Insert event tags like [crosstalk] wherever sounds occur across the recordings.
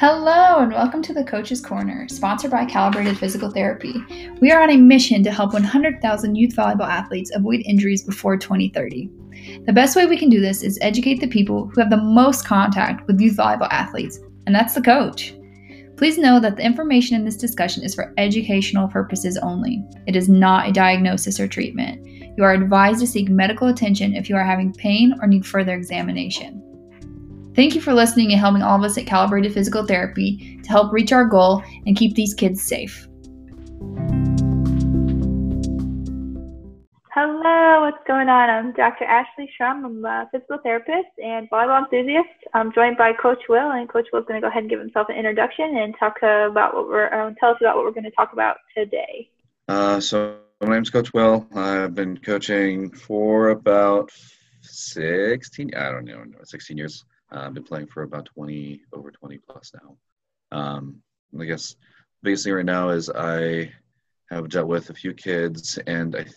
Hello, and welcome to the Coach's Corner, sponsored by Calibrated Physical Therapy. We are on a mission to help 100,000 youth volleyball athletes avoid injuries before 2030. The best way we can do this is educate the people who have the most contact with youth volleyball athletes, and that's the coach. Please know that the information in this discussion is for educational purposes only. It is not a diagnosis or treatment. You are advised to seek medical attention if you are having pain or need further examination. Thank you for listening and helping all of us at Calibrated Physical Therapy to help reach our goal and keep these kids safe. Hello, what's going on? I'm Dr. Ashley Shrum. I'm a physical therapist and volleyball enthusiast. I'm joined by Coach Will, and Coach Will's going to go ahead and give himself an introduction and talk about what we're uh, tell us about what we're going to talk about today. Uh, so my name's Coach Will. I've been coaching for about 16, I don't know, 16 years. Uh, I've been playing for about 20, over 20 plus now. Um, I guess basically right now is I have dealt with a few kids, and I, th-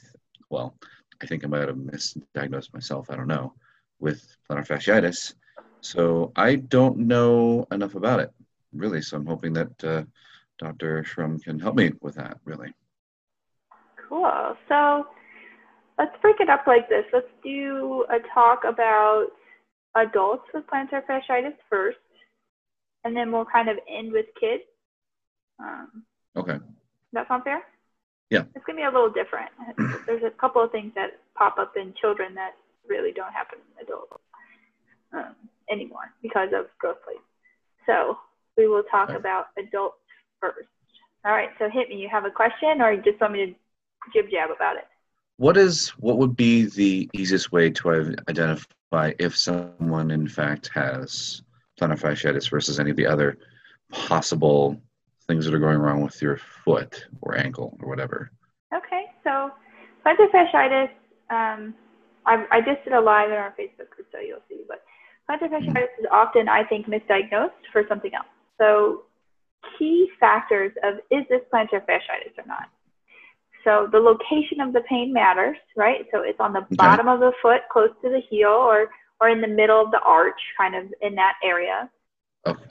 well, I think I might have misdiagnosed myself. I don't know with plantar fasciitis. So I don't know enough about it really. So I'm hoping that uh, Dr. Shrum can help me with that really. Cool. So let's break it up like this. Let's do a talk about adults with plantar fasciitis first, and then we'll kind of end with kids. Um, okay. That sound fair? Yeah. It's gonna be a little different. [clears throat] There's a couple of things that pop up in children that really don't happen in adults um, anymore because of growth plates. So we will talk okay. about adults first. All right. So hit me. You have a question, or you just want me to jib jab about it? What is what would be the easiest way to identify if someone in fact has plantar fasciitis versus any of the other possible things that are going wrong with your foot or ankle or whatever. Okay, so plantar fasciitis, um, I, I just did a live in our Facebook group, so you'll see, but plantar mm-hmm. fasciitis mm-hmm. is often, I think, misdiagnosed for something else. So key factors of is this plantar fasciitis or not? So the location of the pain matters, right? So it's on the okay. bottom of the foot, close to the heel, or or in the middle of the arch, kind of in that area. Okay.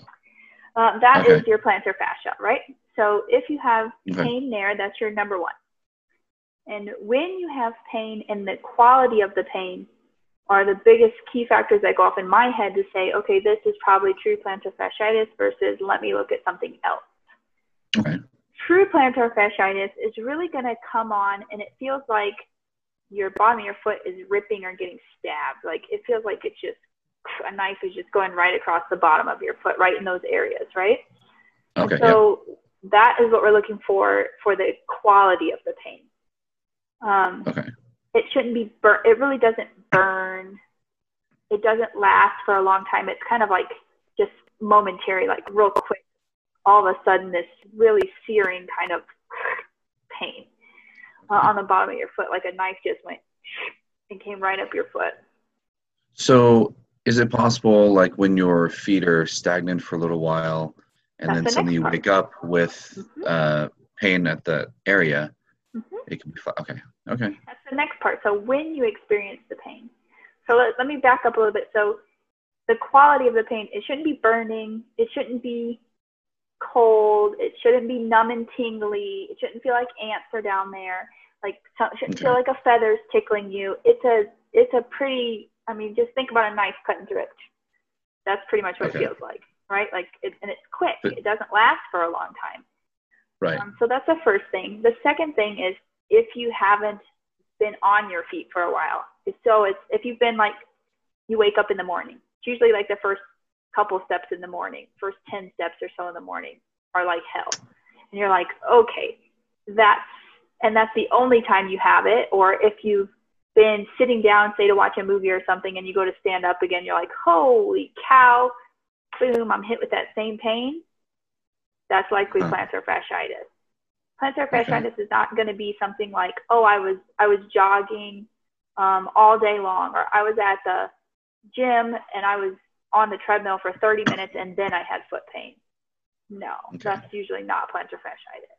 Uh, that okay. is your plantar fascia, right? So if you have okay. pain there, that's your number one. And when you have pain and the quality of the pain are the biggest key factors that go off in my head to say, okay, this is probably true plantar fasciitis versus let me look at something else. Okay true plantar fasciitis is really going to come on and it feels like your bottom of your foot is ripping or getting stabbed. Like it feels like it's just a knife is just going right across the bottom of your foot, right in those areas, right? Okay. So yeah. that is what we're looking for for the quality of the pain. Um, okay. It shouldn't be burn. It really doesn't burn. It doesn't last for a long time. It's kind of like just momentary, like real quick all of a sudden this really searing kind of pain uh, on the bottom of your foot, like a knife just went and came right up your foot. So, is it possible, like when your feet are stagnant for a little while, and That's then the suddenly you wake up with mm-hmm. uh, pain at the area? Mm-hmm. It can be fun. Okay. Okay. That's the next part. So, when you experience the pain, so let, let me back up a little bit. So, the quality of the pain, it shouldn't be burning. It shouldn't be cold. It shouldn't be numb and tingly. It shouldn't feel like ants are down there. Like it shouldn't okay. feel like a feather's tickling you. It's a it's a pretty. I mean, just think about a knife cutting through it. That's pretty much what okay. it feels like, right? Like it, and it's quick. But, it doesn't last for a long time. Right. Um, so that's the first thing. The second thing is if you haven't been on your feet for a while. So it's if you've been like you wake up in the morning. It's usually like the first couple steps in the morning, first 10 steps or so in the morning are like hell. And you're like, okay, that's, and that's the only time you have it. Or if you've been sitting down, say to watch a movie or something, and you go to stand up again, you're like, holy cow, boom, I'm hit with that same pain. That's likely huh. plantar fasciitis. Plantar fasciitis okay. is not going to be something like, oh, I was I was jogging um, all day long, or I was at the gym and I was on the treadmill for 30 minutes and then I had foot pain. No, okay. that's usually not plantar fasciitis,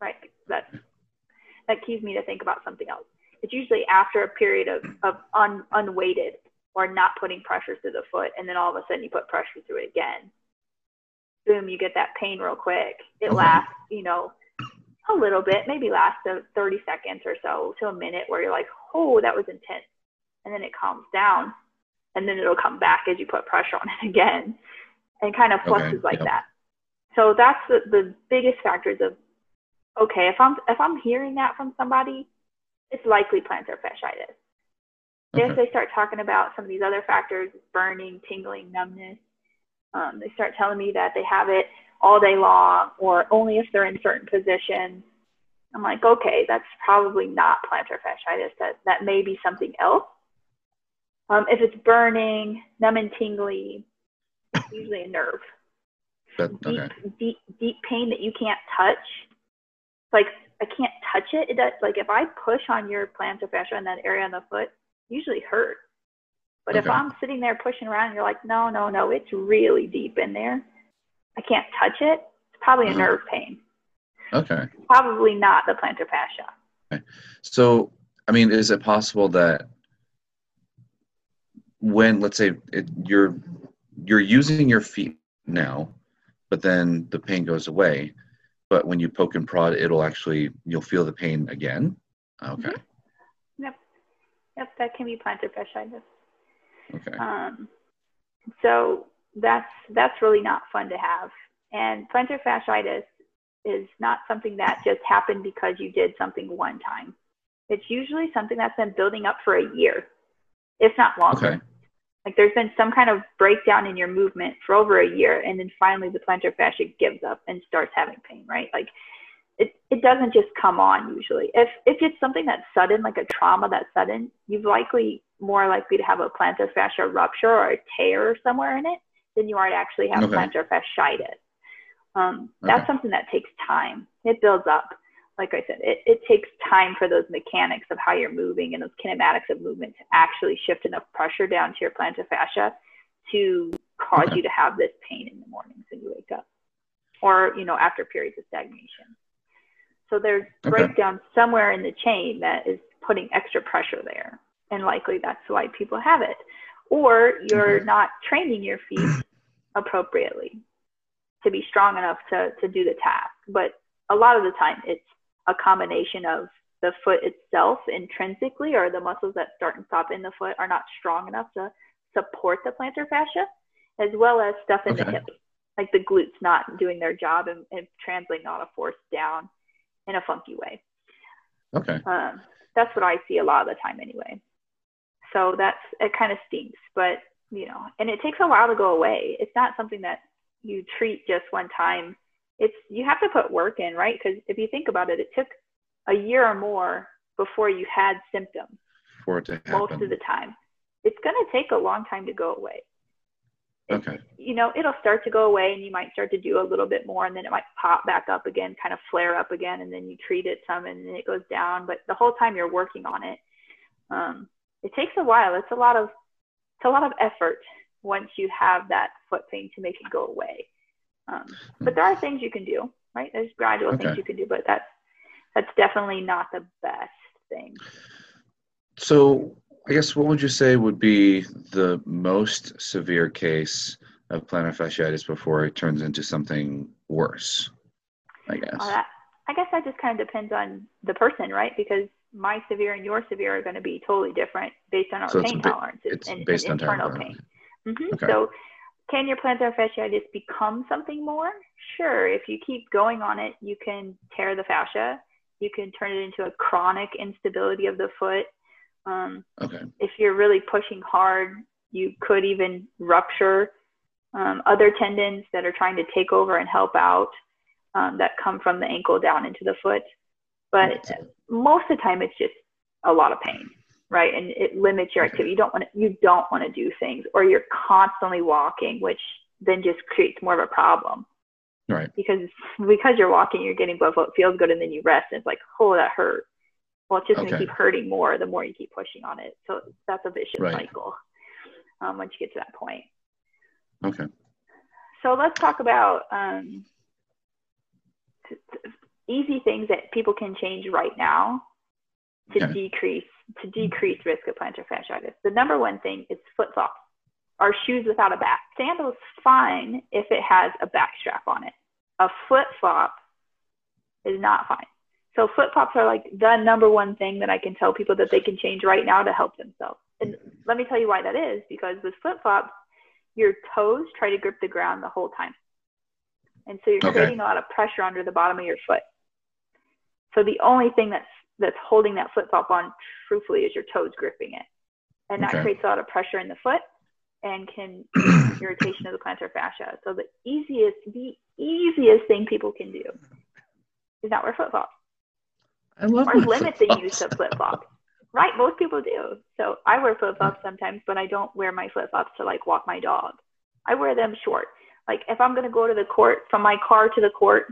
right? That that keys me to think about something else. It's usually after a period of, of un, unweighted or not putting pressure through the foot, and then all of a sudden you put pressure through it again. boom, you get that pain real quick. It Okay. lasts, you know, a little bit, maybe lasts a 30 seconds or so to a minute where you're like, oh, that was intense. And then it calms down. And then it'll come back as you put pressure on it [laughs] again and kind of fluxes Okay, like yep. that. So that's the, the biggest factors of, okay, if I'm, if I'm hearing that from somebody, it's likely plantar fasciitis. If they start talking about some of these other factors, burning, tingling, numbness, um, they start telling me that they have it all day long or only if they're in certain positions. I'm like, okay, that's probably not plantar fasciitis. That that may be something else. Um, if it's burning, numb and tingly, it's usually a nerve. That, Deep, okay. deep, deep pain that you can't touch. Like I can't touch it. It does. Like if I push on your plantar fascia in that area on the foot, usually hurt. But if I'm sitting there pushing around, and you're like, no, no, no, it's really deep in there. I can't touch it. It's probably a Mhm. nerve pain. Okay. Probably not the plantar fascia. Okay. So, I mean, is it possible that when, let's say, it, you're you're using your feet now, but then the pain goes away, but when you poke and prod, it'll actually you'll feel the pain again. Okay. Yep. Yep, that can be plantar fasciitis. Okay. Um, so that's that's really not fun to have. And plantar fasciitis is not something that just happened because you did something one time. It's usually something that's been building up for a year, if not longer. Okay. Like there's been some kind of breakdown in your movement for over a year, and then finally the plantar fascia gives up and starts having pain, right? Like it, it doesn't just come on usually. If if it's something that's sudden, like a trauma that's sudden, you've likely more likely to have a plantar fascia rupture or a tear somewhere in it than you are to actually have Okay. plantar fasciitis. Um, that's Okay. something that takes time. It builds up. Like I said, it, it takes time for those mechanics of how you're moving and those kinematics of movement to actually shift enough pressure down to your plantar fascia to cause Okay. you to have this pain in the mornings when you wake up or, you know, after periods of stagnation. So there's Okay. breakdown somewhere in the chain that is putting extra pressure there. And likely that's why people have it. Or you're Okay. not training your feet [clears throat] appropriately to be strong enough to, to do the task. But a lot of the time it's a combination of the foot itself intrinsically or the muscles that start and stop in the foot are not strong enough to support the plantar fascia, as well as stuff in the Okay. hips, like the glutes not doing their job and, and translating all the force down in a funky way. Okay. Um, that's what I see a lot of the time anyway. So that's it kind of stinks, but you know, and it takes a while to go away. It's not something that you treat just one time. It's you have to put work in, right? Because if you think about it, it took a year or more before you had symptoms For it to happen. most of the time. It's going to take a long time to go away. Okay. You know, it'll start to go away and you might start to do a little bit more and then it might pop back up again, kind of flare up again, and then you treat it some and then it goes down. But the whole time you're working on it, um, it takes a while. It's a lot of it's a lot of effort once you have that foot pain to make it go away. Um, but there are things you can do, right? There's gradual things you can do, but that's that's definitely not the best thing. So, I guess what would you say would be the most severe case of plantar fasciitis before it turns into something worse? I guess. Uh, I guess that just kind of depends on the person, right? Because my severe and your severe are going to be totally different based on our So pain ba- tolerances it's and, based and on internal pain. hmm Okay. So, can your plantar fasciitis become something more? Sure. If you keep going on it, you can tear the fascia. You can turn it into a chronic instability of the foot. Um, Okay. if you're really pushing hard, you could even rupture um, other tendons that are trying to take over and help out um, that come from the ankle down into the foot. But most of the time, it's just a lot of pain, right? And it limits your activity. You don't want to, you don't want to do things, or you're constantly walking, which then just creates more of a problem Right. because because you're walking, you're getting blood flow, it feels good, and then you rest, and it's like, oh, that hurt. Well, it's just going to keep hurting more the more you keep pushing on it. So that's a vicious Right. cycle um, once you get to that point. Okay. So let's talk about um, t- t- easy things that people can change right now to Okay. decrease to decrease risk of plantar fasciitis. The number one thing is foot softs. are shoes without a back. Sandals fine if it has a back strap on it. A flip flop is not fine. So flip flops are like the number one thing that I can tell people that they can change right now to help themselves. And let me tell you why that is because with flip flops, your toes try to grip the ground the whole time. And so you're Okay. creating a lot of pressure under the bottom of your foot. So the only thing that's that's holding that flip flop on truthfully is your toes gripping it. And that Okay. creates a lot of pressure in the foot and can [clears throat] irritation of the plantar fascia. So the easiest, the easiest thing people can do is not wear flip flops I love or limit the use of flip flops. Right, most people do. So I wear flip flops sometimes, but I don't wear my flip flops to like walk my dog. I wear them short. Like if I'm gonna go to the court from my car to the court,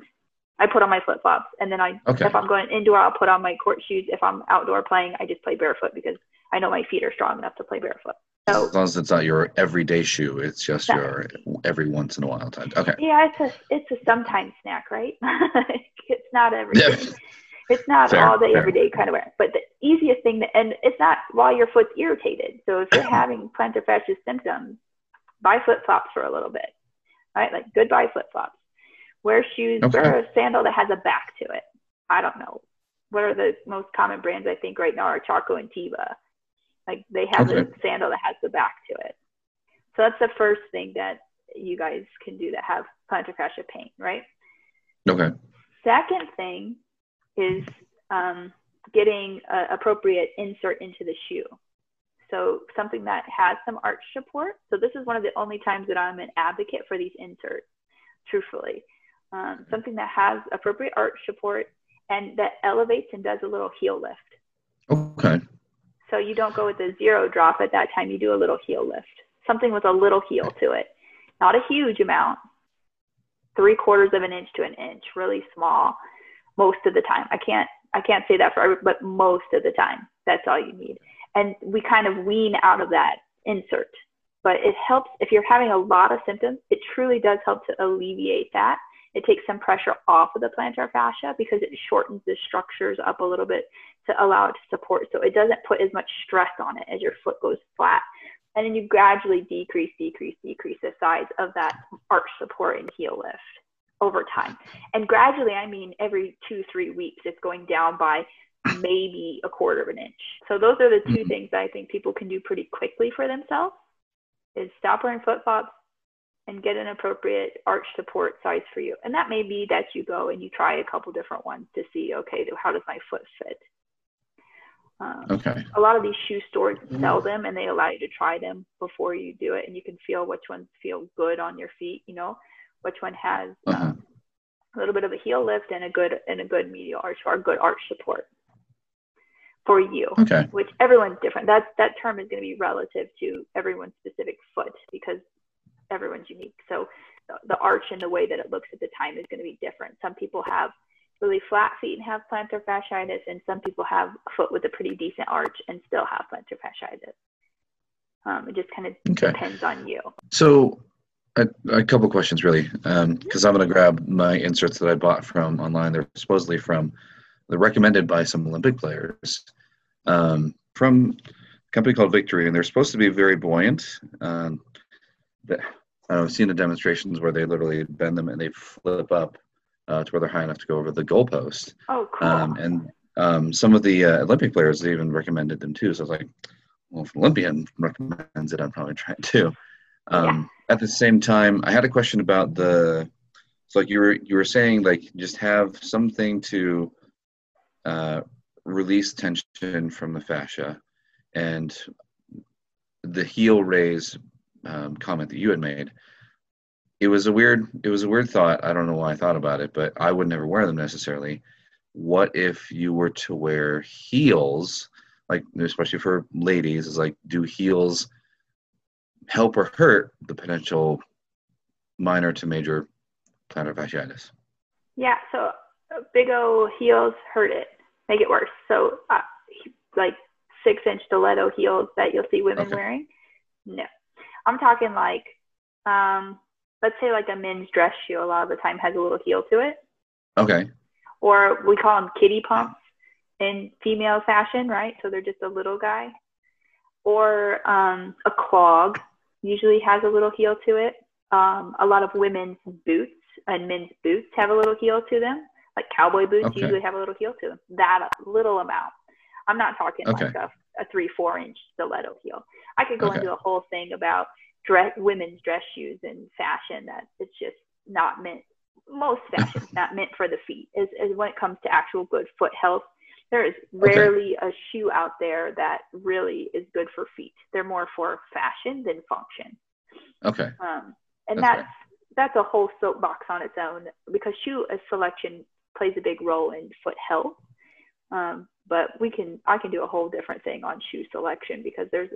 I put on my flip flops, and then I Okay. if I'm going indoor, I'll put on my court shoes. If I'm outdoor playing, I just play barefoot because I know my feet are strong enough to play barefoot. So As long as it's not your everyday shoe, it's just your every once in a while time. Okay. yeah, it's a it's a sometimes snack, right? [laughs] it's not every Yeah. It's not Fair, all day, fair. every day kind of wear. But the easiest thing, to, and it's not while your foot's irritated. So if you're having plantar fascia symptoms, buy flip flops for a little bit, right? Like goodbye flip flops. Wear shoes. Okay. Wear a sandal that has a back to it. I don't know. What are the most common brands I think right now are Chaco and Teva. Like they have Okay. a sandal that has the back to it. So that's the first thing that you guys can do that have plantar fascia pain, right? Okay. Second thing is um, getting uh, appropriate insert into the shoe. So something that has some arch support. So this is one of the only times that I'm an advocate for these inserts, truthfully. Um, something that has appropriate arch support and that elevates and does a little heel lift. Okay. So you don't go with a zero drop at that time. You do a little heel lift, something with a little heel to it, not a huge amount, three quarters of an inch to an inch, really small, most of the time. I can't I can't say that for every, but most of the time, that's all you need. And we kind of wean out of that insert, but it helps if you're having a lot of symptoms. It truly does help to alleviate that. It takes some pressure off of the plantar fascia because it shortens the structures up a little bit to allow it to support. So it doesn't put as much stress on it as your foot goes flat. And then you gradually decrease, decrease, decrease the size of that arch support and heel lift over time. And gradually, I mean every two, three weeks, it's going down by maybe a quarter of an inch. So those are the 2 Mhm. things that I think people can do pretty quickly for themselves is stop wearing flip flops and get an appropriate arch support size for you. And that may be that you go and you try a couple different ones to see, okay, how does my foot fit? Um, Okay. a lot of these shoe stores sell them and they allow you to try them before you do it and you can feel which ones feel good on your feet you know which one has Uh-huh. um, a little bit of a heel lift and a good and a good medial arch or good arch support for you Okay. which everyone's different that that term is going to be relative to everyone's specific foot because everyone's unique so the, the arch and the way that it looks at the time is going to be different some people have really flat feet and have plantar fasciitis, and some people have a foot with a pretty decent arch and still have plantar fasciitis. Um, it just kind of Okay. depends on you. So, a, a couple questions really, because I'm going to grab my inserts that I bought from online. They're supposedly from, they're recommended by some Olympic players um, from a company called VKTRY, and they're supposed to be very buoyant. Um, I've seen the demonstrations where they literally bend them and they flip up uh, to where they're high enough to go over the goalpost. Oh, cool. Um, and um, some of the uh, Olympic players even recommended them too. So I was like, well, if an Olympian recommends it, I'm probably trying to. Um, At the same time, I had a question about the. So like you were you were saying like just have something to uh, release tension from the fascia, and the heel raise um, comment that you had made. It was a weird it was a weird thought. I don't know why I thought about it, but I would never wear them necessarily. What if you were to wear heels, like especially for ladies, is like do heels help or hurt the potential minor to major plantar fasciitis? yeah, so uh, big O heels hurt it, make it worse. So, uh, like six inch stiletto heels that you'll see women Okay. wearing. No, I'm talking like, um, let's say like a men's dress shoe. A lot of the time has a little heel to it. Okay. or we call them kitty pumps in female fashion, right? So they're just a little guy, or um, a clog. usually has a little heel to it. Um, a lot of women's boots and men's boots have a little heel to them. Like cowboy boots Okay. usually have a little heel to them. That little amount. I'm not talking Okay. like a, a three, four inch stiletto heel. I could go Okay. into a whole thing about dress, women's dress shoes and fashion that it's just not meant, most fashion's [laughs] not meant for the feet. Is, is when it comes to actual good foot health, there is rarely a shoe out there that really is good for feet. They're more for fashion than function. Okay. Um, and That's that's that's a whole soapbox on its own because shoe selection plays a big role in foot health. Um, but we can I can do a whole different thing on shoe selection because there's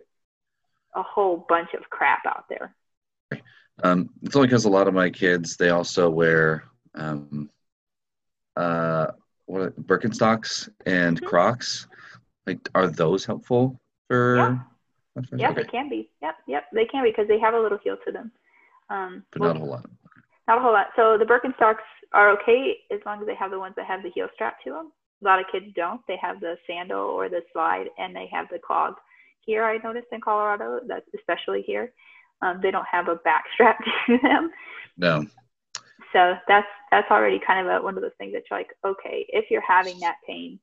a whole bunch of crap out there. Um, it's only because a lot of my kids they also wear um, uh, what Birkenstocks and Mhm. Crocs. Like, are those helpful for? Yeah. Yeah, Okay. they can be. Yep, yep, they can be because they have a little heel to them. Um, But well, not a whole lot. Not a whole lot. So the Birkenstocks are okay as long as they have the ones that have the heel strap to them. A lot of kids don't. They have the sandal or the slide, and they have the clog. Here, I noticed in Colorado, that's especially here, um, they don't have a back [laughs] strap to them. No. So that's that's already kind of a, one of those things that you're like, okay, if you're having that pain,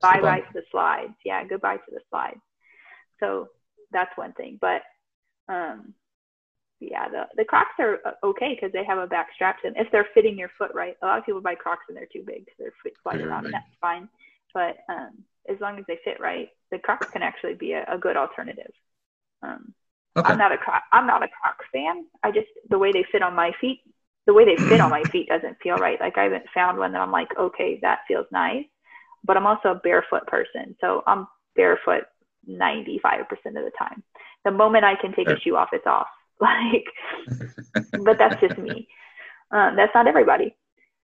bye bye to the slides. Yeah, goodbye to the slides. So that's one thing. But um, yeah, the the Crocs are uh, okay because they have a back strap to them if they're fitting your foot right. A lot of people buy Crocs and they're too big because their feet Very around, and that's fine. But um, as long as they fit right, the Crocs can actually be a, a good alternative. Um, Okay. I'm not a Croc. I'm not a Croc fan. I just the way they fit on my feet, the way they fit on my feet doesn't feel right. Like I haven't found one that I'm like, okay, that feels nice. But I'm also a barefoot person, so I'm barefoot 95% of the time. The moment I can take a shoe off, it's off. [laughs] Like, but that's just me. Um, that's not everybody.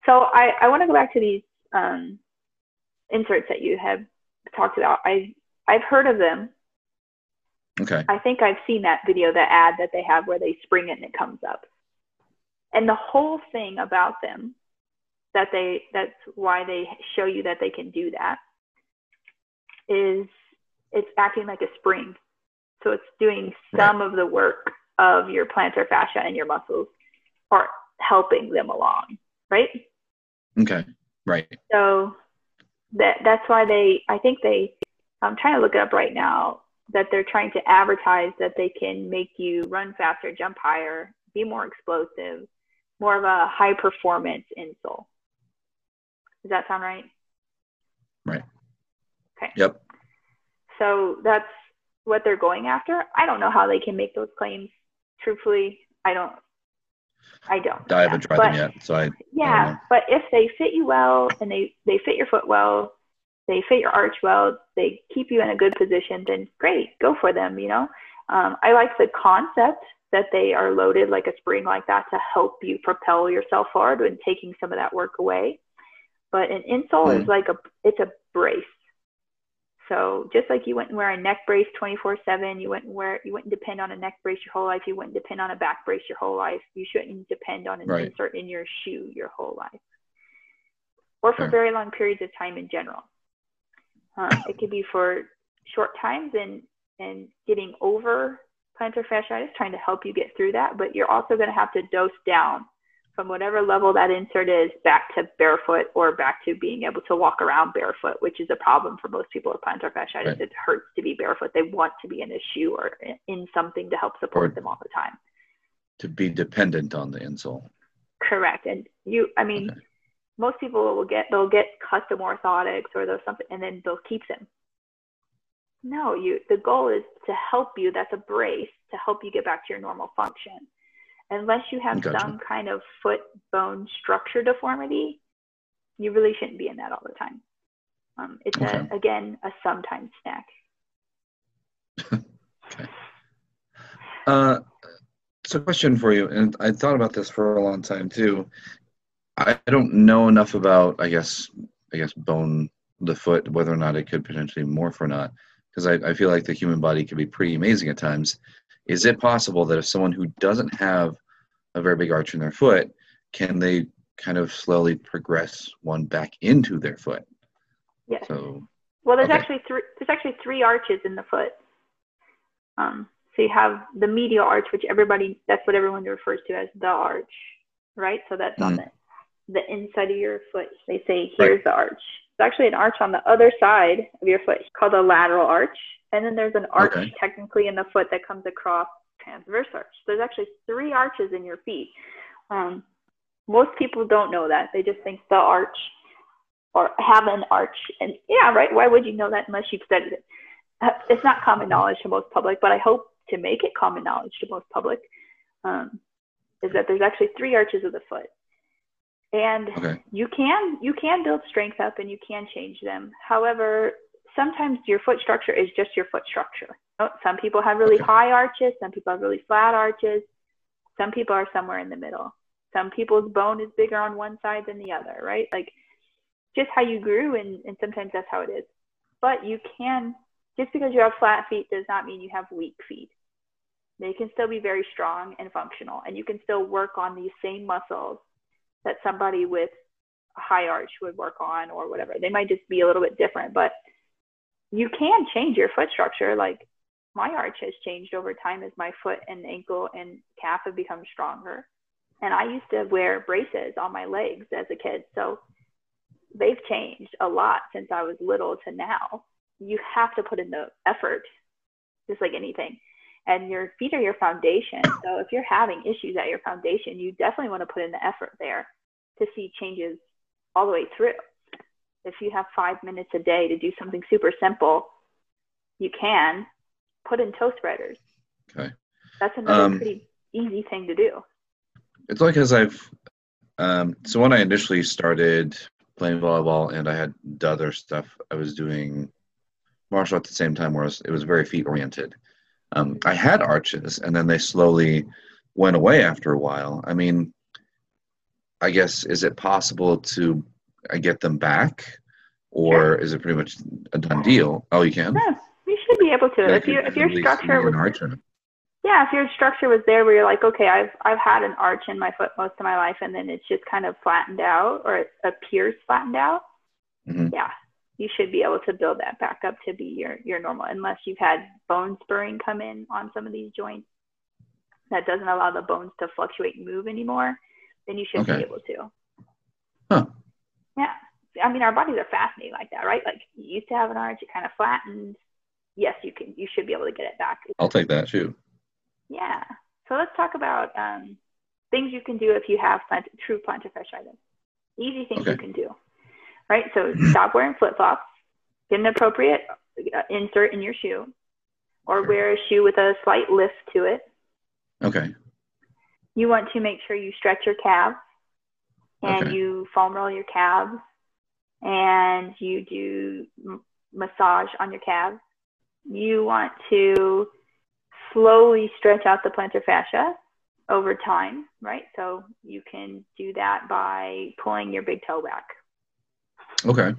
So I, I want to go back to these um, inserts that you have talked about. I I've heard of them. Okay. I think I've seen that video, the ad that they have where they spring it and it comes up. And the whole thing about them that they that's why they show you that they can do that is it's acting like a spring. So it's doing some of the work of your plantar fascia and your muscles are helping them along, right? Okay. Right. So that that's why they I think they I'm trying to look it up right now that they're trying to advertise that they can make you run faster, jump higher, be more explosive, more of a high performance insole. Does that sound right? Right. Okay. Yep. So that's what they're going after. I don't know how they can make those claims. Truthfully, I don't. I don't. I haven't tried But- them yet, so I. yeah, know. but if they fit you well and they they fit your foot well, they fit your arch well, they keep you in a good position, then great, go for them. You know, um, I like the concept that they are loaded like a spring like that to help you propel yourself forward when taking some of that work away. But an insole is Mhm. like a it's a brace. So just like you wouldn't wear a neck brace 24/7, you wouldn't wear you wouldn't depend on a neck brace your whole life. You wouldn't depend on a back brace your whole life. You shouldn't depend on an Right. insert in your shoe your whole life, or for very long periods of time in general. Um, it could be for short times and and getting over plantar fasciitis, trying to help you get through that. But you're also going to have to dose down from whatever level that insert is back to barefoot or back to being able to walk around barefoot, which is a problem for most people with plantar fasciitis. Right. It hurts to be barefoot. They want to be in a shoe or in- in something to help support Or- them all the time. To be dependent on the insole. Correct. And you, I mean, Okay. most people will get they'll get custom orthotics or they'll something, and then they'll keep them. No, you. The goal is to help you. That's a brace to help you get back to your normal function. Unless you have Gotcha. some kind of foot bone structure deformity, you really shouldn't be in that all the time. Um, it's Okay. a, again a sometimes snack. [laughs] Uh, so, question for you, and I thought about this for a long time too. I don't know enough about, I guess, I guess bone the foot, whether or not it could potentially morph or not, because I, I feel like the human body can be pretty amazing at times. Is it possible that if someone who doesn't have a very big arch in their foot, can they kind of slowly progress one back into their foot? Yes. So, Well, there's Okay. actually three. There's actually three arches in the foot. Um, So you have the medial arch, which everybody, that's what everyone refers to as the arch, right? So that's mm. on the, the inside of your foot. They say, here's right. the arch. It's actually an arch on the other side of your foot called a lateral arch. And then there's an arch okay. technically in the foot that comes across transverse arch. There's actually three arches in your feet. Um, most people don't know that. They just think the arch or have an arch. And yeah, right. Why would you know that unless you've studied it? Uh, it's not common knowledge to most public, but I hope to make it common knowledge to most public um, is that there's actually three arches of the foot and okay. you can you can build strength up and you can change them. However sometimes your foot structure is just your foot structure. Oh, some people have really okay. high arches some people have really flat arches some people are somewhere in the middle. Some people's bone is bigger on one side than the other right? Like just how you grew and, and sometimes that's how it is. But you can just because you have flat feet does not mean you have weak feet. They can still be very strong and functional and you can still work on these same muscles that somebody with a high arch would work on or whatever. They might just be a little bit different, but you can change your foot structure. Like my arch has changed over time as my foot and ankle and calf have become stronger. And I used to wear braces on my legs as a kid. So they've changed a lot since I was little to now. You have to put in the effort, just like anything and your feet are your foundation. So if you're having issues at your foundation, you definitely want to put in the effort there to see changes all the way through. If you have five minutes a day to do something super simple, you can put in toe spreaders. Okay. That's another um, pretty easy thing to do. It's like as I've, um, so when I initially started playing volleyball and I had the other stuff, I was doing martial at the same time, whereas it was very feet oriented. Um, I had arches, and then they slowly went away after a while. I mean, I guess is it possible to I get them back, or sure. is it pretty much a done deal? Oh, you can. Yeah, you should be able to. Yeah, if you if your structure was yeah, if your structure was there where you're like, okay, I've I've had an arch in my foot most of my life, and then it's just kind of flattened out, or it appears flattened out. Mm-hmm. Yeah, you should be able to build that back up to be your, your normal, unless you've had bone spurring come in on some of these joints. That doesn't allow the bones to fluctuate and move anymore, then you should okay. be able to. Huh. Yeah. I mean, our bodies are fascinating like that, right? Like you used to have an arch, it kind of flattened. Yes, you can. You should be able to get it back. I'll take that too. Yeah. So let's talk about um, things you can do if you have plant- true plantar fasciitis. Easy things okay. you can do right? So stop wearing flip flops, get an appropriate uh, insert in your shoe, or sure. wear a shoe with a slight lift to it. Okay. You want to make sure you stretch your calves and okay. you foam roll your calves and you do m- massage on your calves. You want to slowly stretch out the plantar fascia over time, right? So you can do that by pulling your big toe back Okay.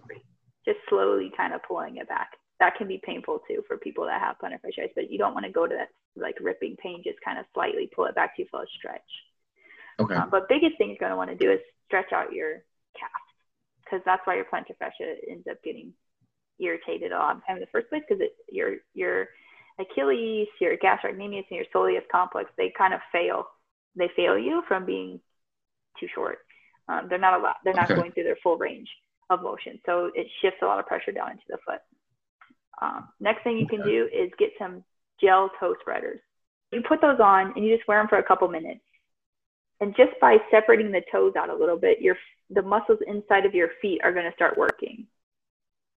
Just slowly kind of pulling it back. That can be painful too for people that have plantar fasciitis, but you don't want to go to that like ripping pain. Just kind of slightly pull it back to you a stretch. Okay. Um, but biggest thing you're going to want to do is stretch out your calf because that's why your plantar fascia ends up getting irritated a lot of time in the first place because your your Achilles, your gastrocnemius, and your soleus complex they kind of fail. They fail you from being too short. Um, they're not a lot. They're not okay. going through their full range of motion. So it shifts a lot of pressure down into the foot. Um, next thing you can do is get some gel toe spreaders. You put those on and you just wear them for a couple minutes. And just by separating the toes out a little bit, your the muscles inside of your feet are going to start working.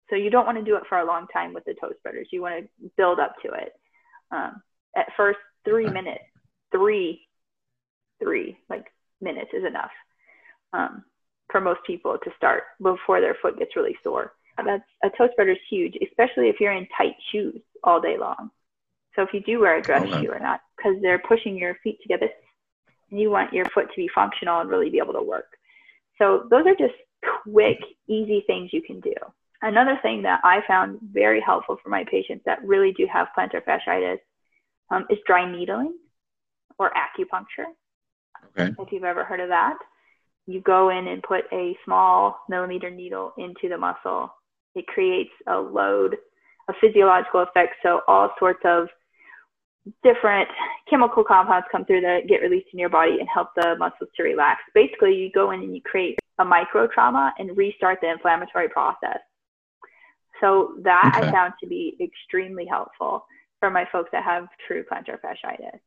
So you don't want to do it for a long time with the toe spreaders. You want to build up to it. Um, at first, three minutes, three, three like minutes is enough. Um, for most people to start before their foot gets really sore. That's a toe spreader is huge, especially if you're in tight shoes all day long. So if you do wear a dress okay. shoe or not, because they're pushing your feet together, and you want your foot to be functional and really be able to work. So those are just quick, easy things you can do. Another thing that I found very helpful for my patients that really do have plantar fasciitis um, is dry needling or acupuncture. Okay. If you've ever heard of that you go in and put a small millimeter needle into the muscle. It creates a load, a physiological effect. So all sorts of different chemical compounds come through that get released in your body and help the muscles to relax. Basically, you go in and you create a micro trauma and restart the inflammatory process. So that okay. I found to be extremely helpful for my folks that have true plantar fasciitis,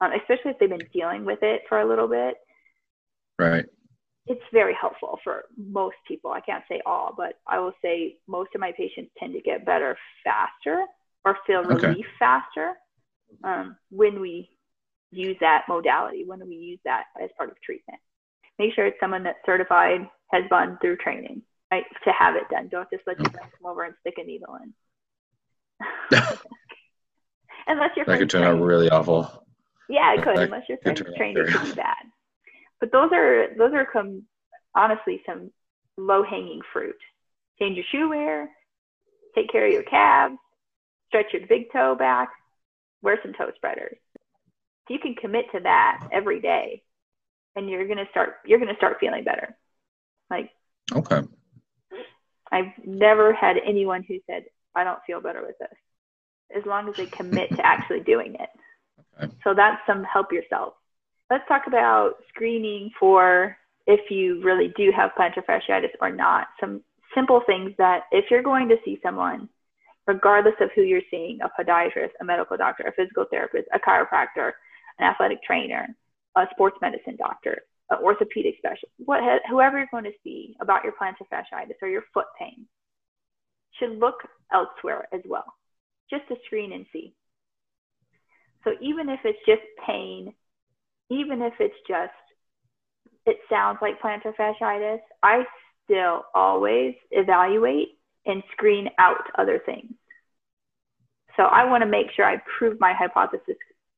um, especially if they've been dealing with it for a little bit. Right. It's very helpful for most people. I can't say all, but I will say most of my patients tend to get better faster or feel relief okay. faster um, when we use that modality, when we use that as part of treatment. Make sure it's someone that's certified, has gone through training, right, to have it done. Don't just let your friend come over and stick a needle in. [laughs] unless your that could turn trained. out really awful. Yeah, it could, that unless your friend's trained, be [laughs] bad. But those are those are come honestly some low hanging fruit. Change your shoe wear, take care of your calves, stretch your big toe back, wear some toe spreaders. You can commit to that every day, and you're gonna start you're gonna start feeling better. Like okay. I've never had anyone who said I don't feel better with this, as long as they commit to [laughs] actually doing it. Okay. So that's some help yourself. Let's talk about screening for if you really do have plantar fasciitis or not. Some simple things that if you're going to see someone regardless of who you're seeing a podiatrist, a medical doctor, a physical therapist, a chiropractor, an athletic trainer, a sports medicine doctor, an orthopedic specialist, what, whoever you're going to see about your plantar fasciitis or your foot pain should look elsewhere as well, just to screen and see. So even if it's just pain, even if it's just, it sounds like plantar fasciitis, I still always evaluate and screen out other things. So I want to make sure I prove my hypothesis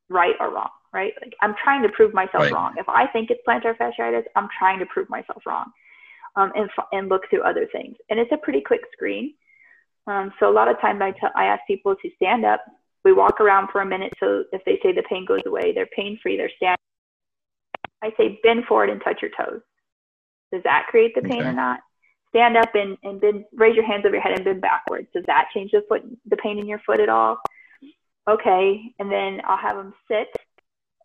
right or wrong, right? Like I'm trying to prove myself right. wrong. If I think it's plantar fasciitis, I'm trying to prove myself wrong um, and, and look through other things. And it's a pretty quick screen. Um, so a lot of times I, t- I ask people to stand up. We walk around for a minute. So if they say the pain goes away, they're pain free, they're standing. I say bend forward and touch your toes. Does that create the pain okay. or not? stand up and, and bend, raise your hands over your head and bend backwards. Does that change the foot, the pain in your foot at all? Okay. And then I'll have them sit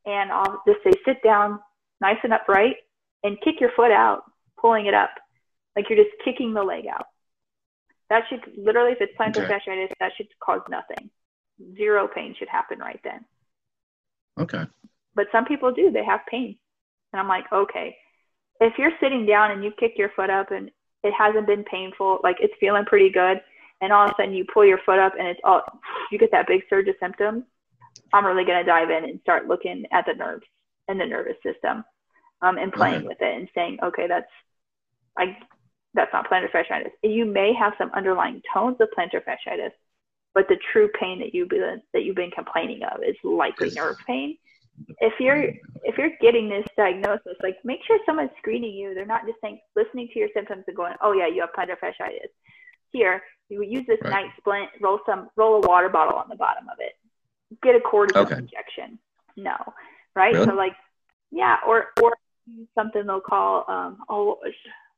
and I'll just say, sit down nice and upright and kick your foot out, pulling it up. Like you're just kicking the leg out. That should literally, if it's plantar okay. fasciitis, that should cause nothing. Zero pain should happen right then. Okay. But some people do, they have pain. And I'm like, okay, if you're sitting down and you kick your foot up and it hasn't been painful, like it's feeling pretty good, and all of a sudden you pull your foot up and it's all you get that big surge of symptoms, I'm really gonna dive in and start looking at the nerves and the nervous system, um, and playing with it and saying, okay, that's I that's not plantar fasciitis. You may have some underlying tones of plantar fasciitis, but the true pain that you've been that you've been complaining of is likely nerve pain if you're if you're getting this diagnosis, like make sure someone's screening you. They're not just saying listening to your symptoms and going, "Oh yeah, you have plantar fasciitis." Here, you use this right. night splint, roll some, roll a water bottle on the bottom of it, get a cortisone okay. injection. No, right? Really? So like, yeah, or or something they'll call um oh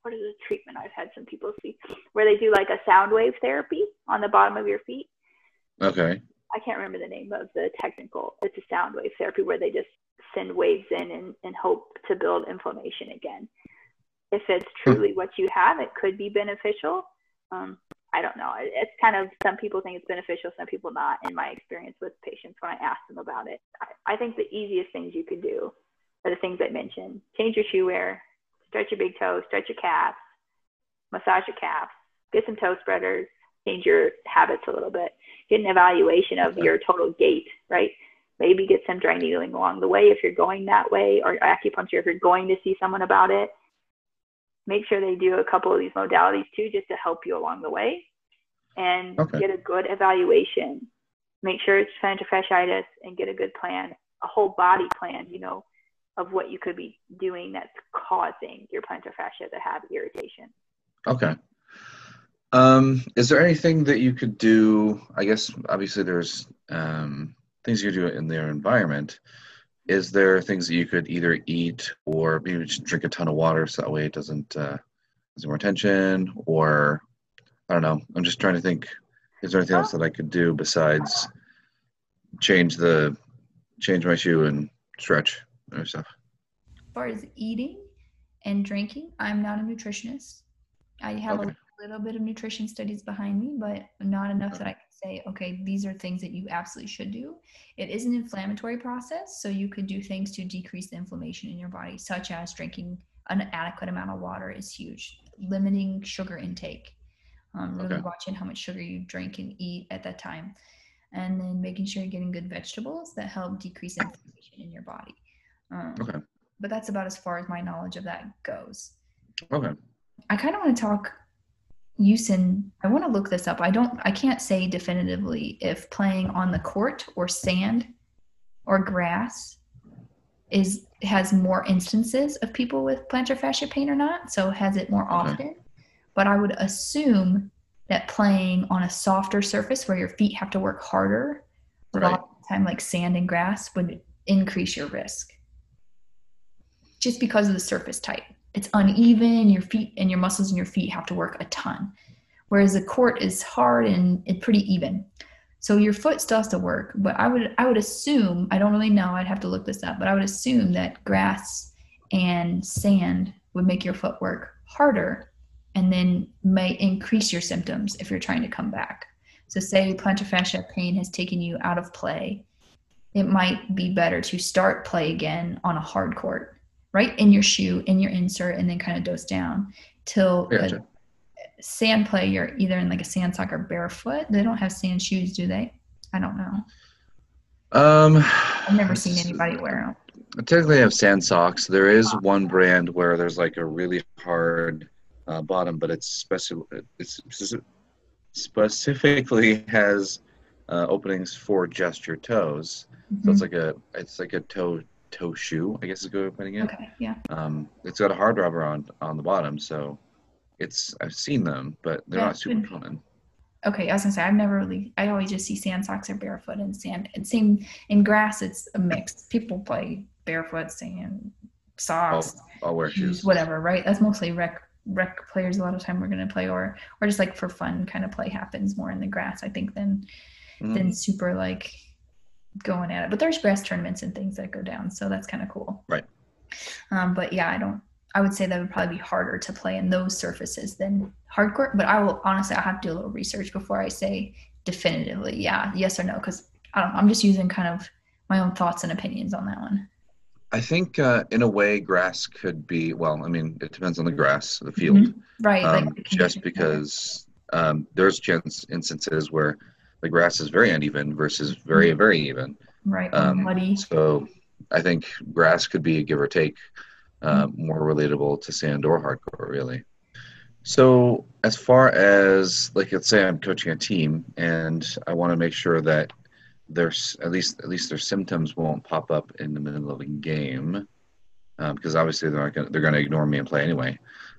what is the treatment I've had some people see where they do like a sound wave therapy on the bottom of your feet. Okay. I can't remember the name of the technical. It's a sound wave therapy where they just send waves in and, and hope to build inflammation again. If it's hmm. truly what you have, it could be beneficial. Um, I don't know. It's kind of some people think it's beneficial, some people not. In my experience with patients, when I ask them about it, I, I think the easiest things you can do are the things I mentioned: change your shoe wear, stretch your big toe, stretch your calves, massage your calves, get some toe spreaders, change your habits a little bit, get an evaluation of your total gait, right? Maybe get some dry needling along the way if you're going that way, or acupuncture if you're going to see someone about it. Make sure they do a couple of these modalities too, just to help you along the way, and okay. get a good evaluation. Make sure it's plantar fasciitis and get a good plan, a whole body plan, you know, of what you could be doing that's causing your plantar fascia to have irritation. Okay. Um, is there anything that you could do? I guess obviously there's um, things you could do in their environment. Is there things that you could either eat or maybe just drink a ton of water so that way it doesn't uh, more tension? Or I don't know. I'm just trying to think. Is there anything else that I could do besides change the change my shoe and stretch and stuff. As far as eating and drinking, I'm not a nutritionist. I have Okay. a little bit of nutrition studies behind me, but not enough that I can say, okay, these are things that you absolutely should do. It is an inflammatory process, so you could do things to decrease the inflammation in your body, such as drinking an adequate amount of water is huge. Limiting sugar intake, um, really Okay. watching how much sugar you drink and eat at that time, and then making sure you're getting good vegetables that help decrease inflammation in your body. Um, Okay. But that's about as far as my knowledge of that goes. Okay. I kind of want to talk use in I want to look this up. I don't I can't say definitively if playing on the court or sand or grass is has more instances of people with plantar fascia pain or not. So has it more often? But I would assume that playing on a softer surface where your feet have to work harder, a Right. lot of time like sand and grass would increase your risk. Just because of the surface type it's uneven your feet and your muscles in your feet have to work a ton. Whereas the court is hard and it's pretty even. So your foot still has to work but i would i would assume i don't really know i'd have to look this up but i would assume that grass and sand would make your foot work harder and then may increase your symptoms if you're trying to come back. So say plantar fascia pain has taken you out of play it might be better to start play again on a hard court right in your shoe in your insert and then kind of dose down till a gotcha. sand play you're either in like a sand sock or barefoot they don't have sand shoes do they i don't know Um, i've never seen anybody wear them I technically have sand socks. There is one brand where there's like a really hard uh, bottom, but it's special. It's specifically has uh, openings for just your toes. So it's like a it's like a toe toe shoe. I guess is a good way of putting it. okay yeah Um, it's got a hard rubber on on the bottom, so it's I've seen them, but they're not super good. common. okay i was gonna say i've never really i always just see sand socks or barefoot and sand and same in grass it's a mix people play barefoot sand socks I'll wear shoes, shoes. whatever, right? That's mostly rec rec players. A lot of time we're gonna play, or or just like for fun, kind of play happens more in the grass, I think, than Mhm. than super like going at it. But there's grass tournaments and things that go down, so that's kind of cool. Right. Um, but yeah, I don't. I would say that would probably be harder to play in those surfaces than hardcore. But I will honestly, I have to do a little research before I say definitively, yeah, yes or no, because I don't. I'm just using kind of my own thoughts and opinions on that one. I think uh, in a way, grass could be well. I mean, it depends on the grass, the field. Right. um, like just because um, there's chance instances where the grass is very uneven versus very very even. right. Um, muddy. so I think grass could be a give or take, uh, more relatable to sand or hardcore really. So as far as like let's say I'm coaching a team and I want to make sure that there's at least at least their symptoms won't pop up in the middle of a game um, because obviously they're not gonna they're gonna ignore me and play anyway.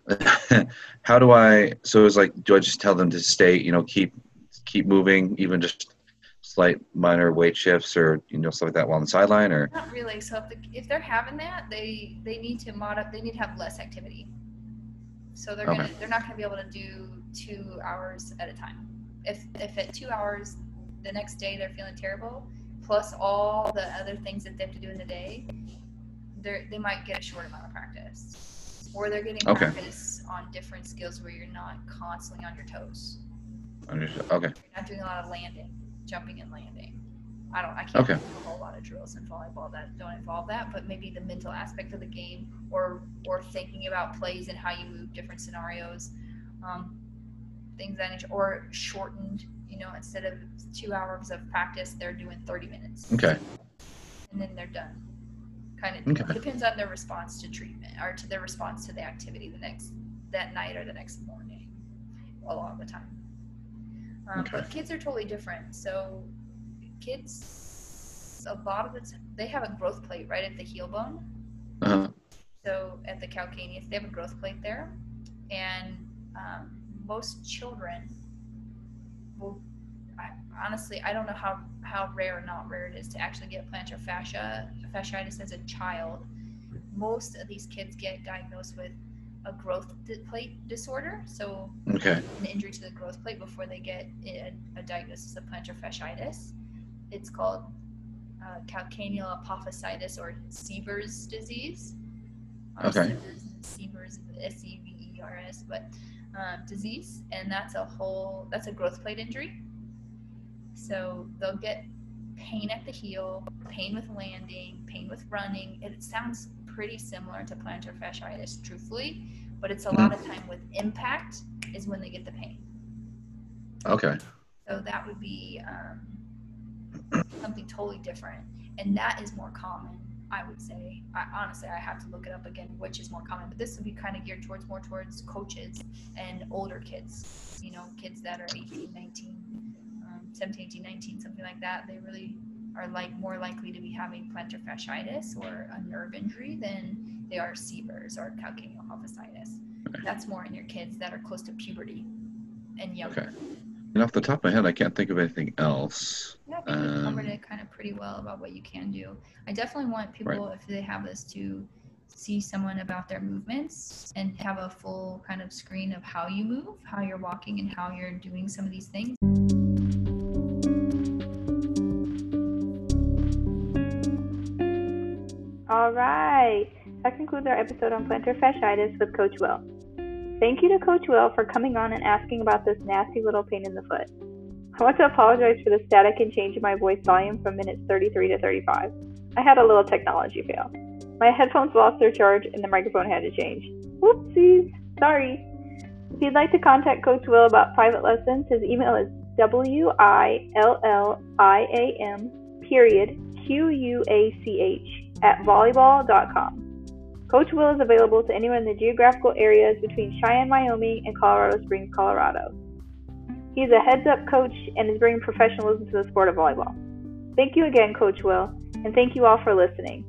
[laughs] How do I? So it's like, do I just tell them to stay? You know, keep keep moving, even just slight minor weight shifts or you know stuff like that while on the sideline, or Not really. So if, the, if they're having that, they they need to mod up. They need to have less activity. So they're gonna they're not gonna be able to do two hours at a time. If if at two hours, the next day they're feeling terrible, plus all the other things that they have to do in the day, they they might get a short amount of practice, or they're getting Okay. practice on different skills where you're not constantly on your toes. Understood. okay, You're not doing a lot of landing, jumping and landing. I don't. I can't Okay. do a whole lot of drills in volleyball that don't involve that, but maybe the mental aspect of the game, or or thinking about plays and how you move different scenarios, um, things that nature, or shortened. You know, instead of two hours of practice, they're doing thirty minutes, okay, and then they're done. Kind of Okay. depends on their response to treatment or to their response to the activity the next that night or the next morning. A lot of the time. Um, Okay. But kids are totally different. So kids, a lot of the time, they have a growth plate right at the heel bone. uh, So at the calcaneus, they have a growth plate there, and um, most children will. I, honestly, I don't know how how rare or not rare it is to actually get plantar fascia fasciitis as a child. Most of these kids get diagnosed with a growth plate disorder, so okay, an injury to the growth plate before they get a, a diagnosis of plantar fasciitis. It's called uh, calcaneal epiphysitis or Sever's disease. Okay. Sever's, S E V E R S, but um, disease, and that's a whole that's a growth plate injury. So they'll get pain at the heel, pain with landing, pain with running. It sounds pretty similar to plantar fasciitis, truthfully, but it's a Mhm. lot of time with impact is when they get the pain. Okay. So that would be um, something totally different, and that is more common. I would say. I, honestly, I have to look it up again, which is more common. But this would be kind of geared towards more towards coaches and older kids. You know, kids that are 18, 19, um, 17, 18, 19, something like that. They really are like more likely to be having plantar fasciitis or a nerve injury than they are Sever's or calcaneal epiphysitis. That's more in your kids that are close to puberty and younger. Okay. And off the top of my head, I can't think of anything else. Yeah, I think we covered Um, it kind of pretty well about what you can do. I definitely want people, if they have this, to see someone about their movements and have a full kind of screen of how you move, how you're walking, and how you're doing some of these things. All right. That concludes our episode on plantar fasciitis with Coach Will. Thank you to Coach Will for coming on and asking about this nasty little pain in the foot. I want to apologize for the static and change in my voice volume from minutes 33 to 35. I had a little technology fail. My headphones lost their charge and the microphone had to change. Whoopsies! Sorry. If you'd like to contact Coach Will about private lessons, his email is W-I-L-L-I-A-M period Q-U-A-C-H at volleyball.com. Coach Will is available to anyone in the geographical areas between Cheyenne, Wyoming and Colorado Springs, Colorado. He's a heads up coach and is bringing professionalism to the sport of volleyball. Thank you again, Coach Will, and thank you all for listening.